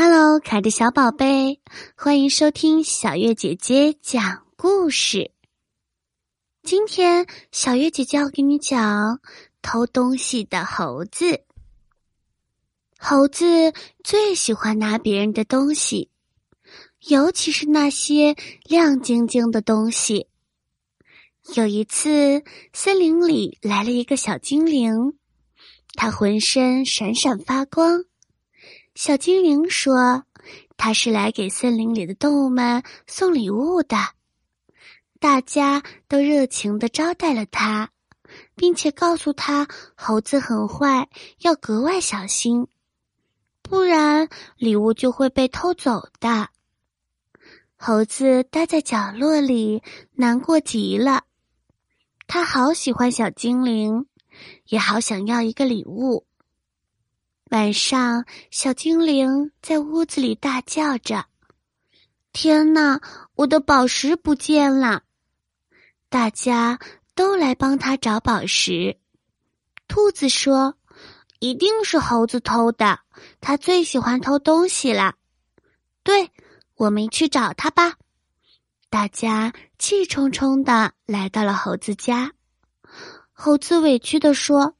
Hello，可爱的小宝贝，欢迎收听小月姐姐讲故事。今天小月姐姐要给你讲偷东西的猴子。猴子最喜欢拿别人的东西，尤其是那些亮晶晶的东西。有一次，森林里来了一个小精灵，它浑身闪闪发光。小精灵说：“他是来给森林里的动物们送礼物的。”大家都热情的招待了他，并且告诉他猴子很坏，要格外小心，不然礼物就会被偷走的。猴子待在角落里，难过极了。他好喜欢小精灵，也好想要一个礼物。晚上，小精灵在屋子里大叫着：“天哪，我的宝石不见了！”大家都来帮他找宝石。兔子说：“一定是猴子偷的，他最喜欢偷东西了。”对，我们去找他吧。大家气冲冲的来到了猴子家。猴子委屈的说：“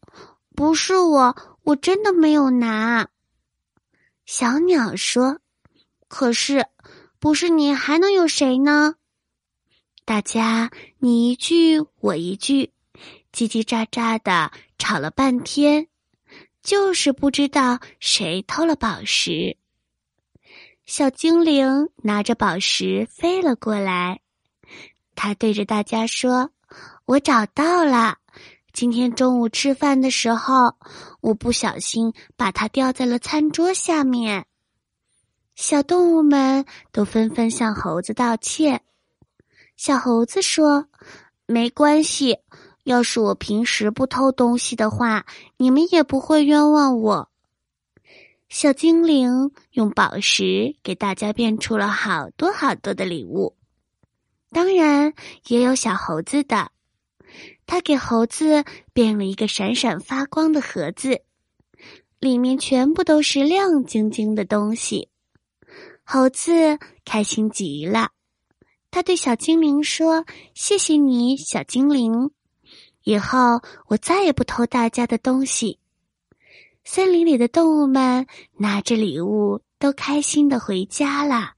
不是我。”我真的没有拿。小鸟说：“可是，不是你还能有谁呢？”大家你一句我一句，叽叽喳喳的吵了半天，就是不知道谁偷了宝石。小精灵拿着宝石飞了过来，他对着大家说：“我找到了。”今天中午吃饭的时候，我不小心把它掉在了餐桌下面。小动物们都纷纷向猴子道歉。小猴子说：“没关系，要是我平时不偷东西的话，你们也不会冤枉我。”小精灵用宝石给大家变出了好多好多的礼物，当然也有小猴子的。他给猴子变了一个闪闪发光的盒子，里面全部都是亮晶晶的东西。猴子开心极了，他对小精灵说：“谢谢你，小精灵，以后我再也不偷大家的东西。”森林里的动物们拿着礼物，都开心的回家了。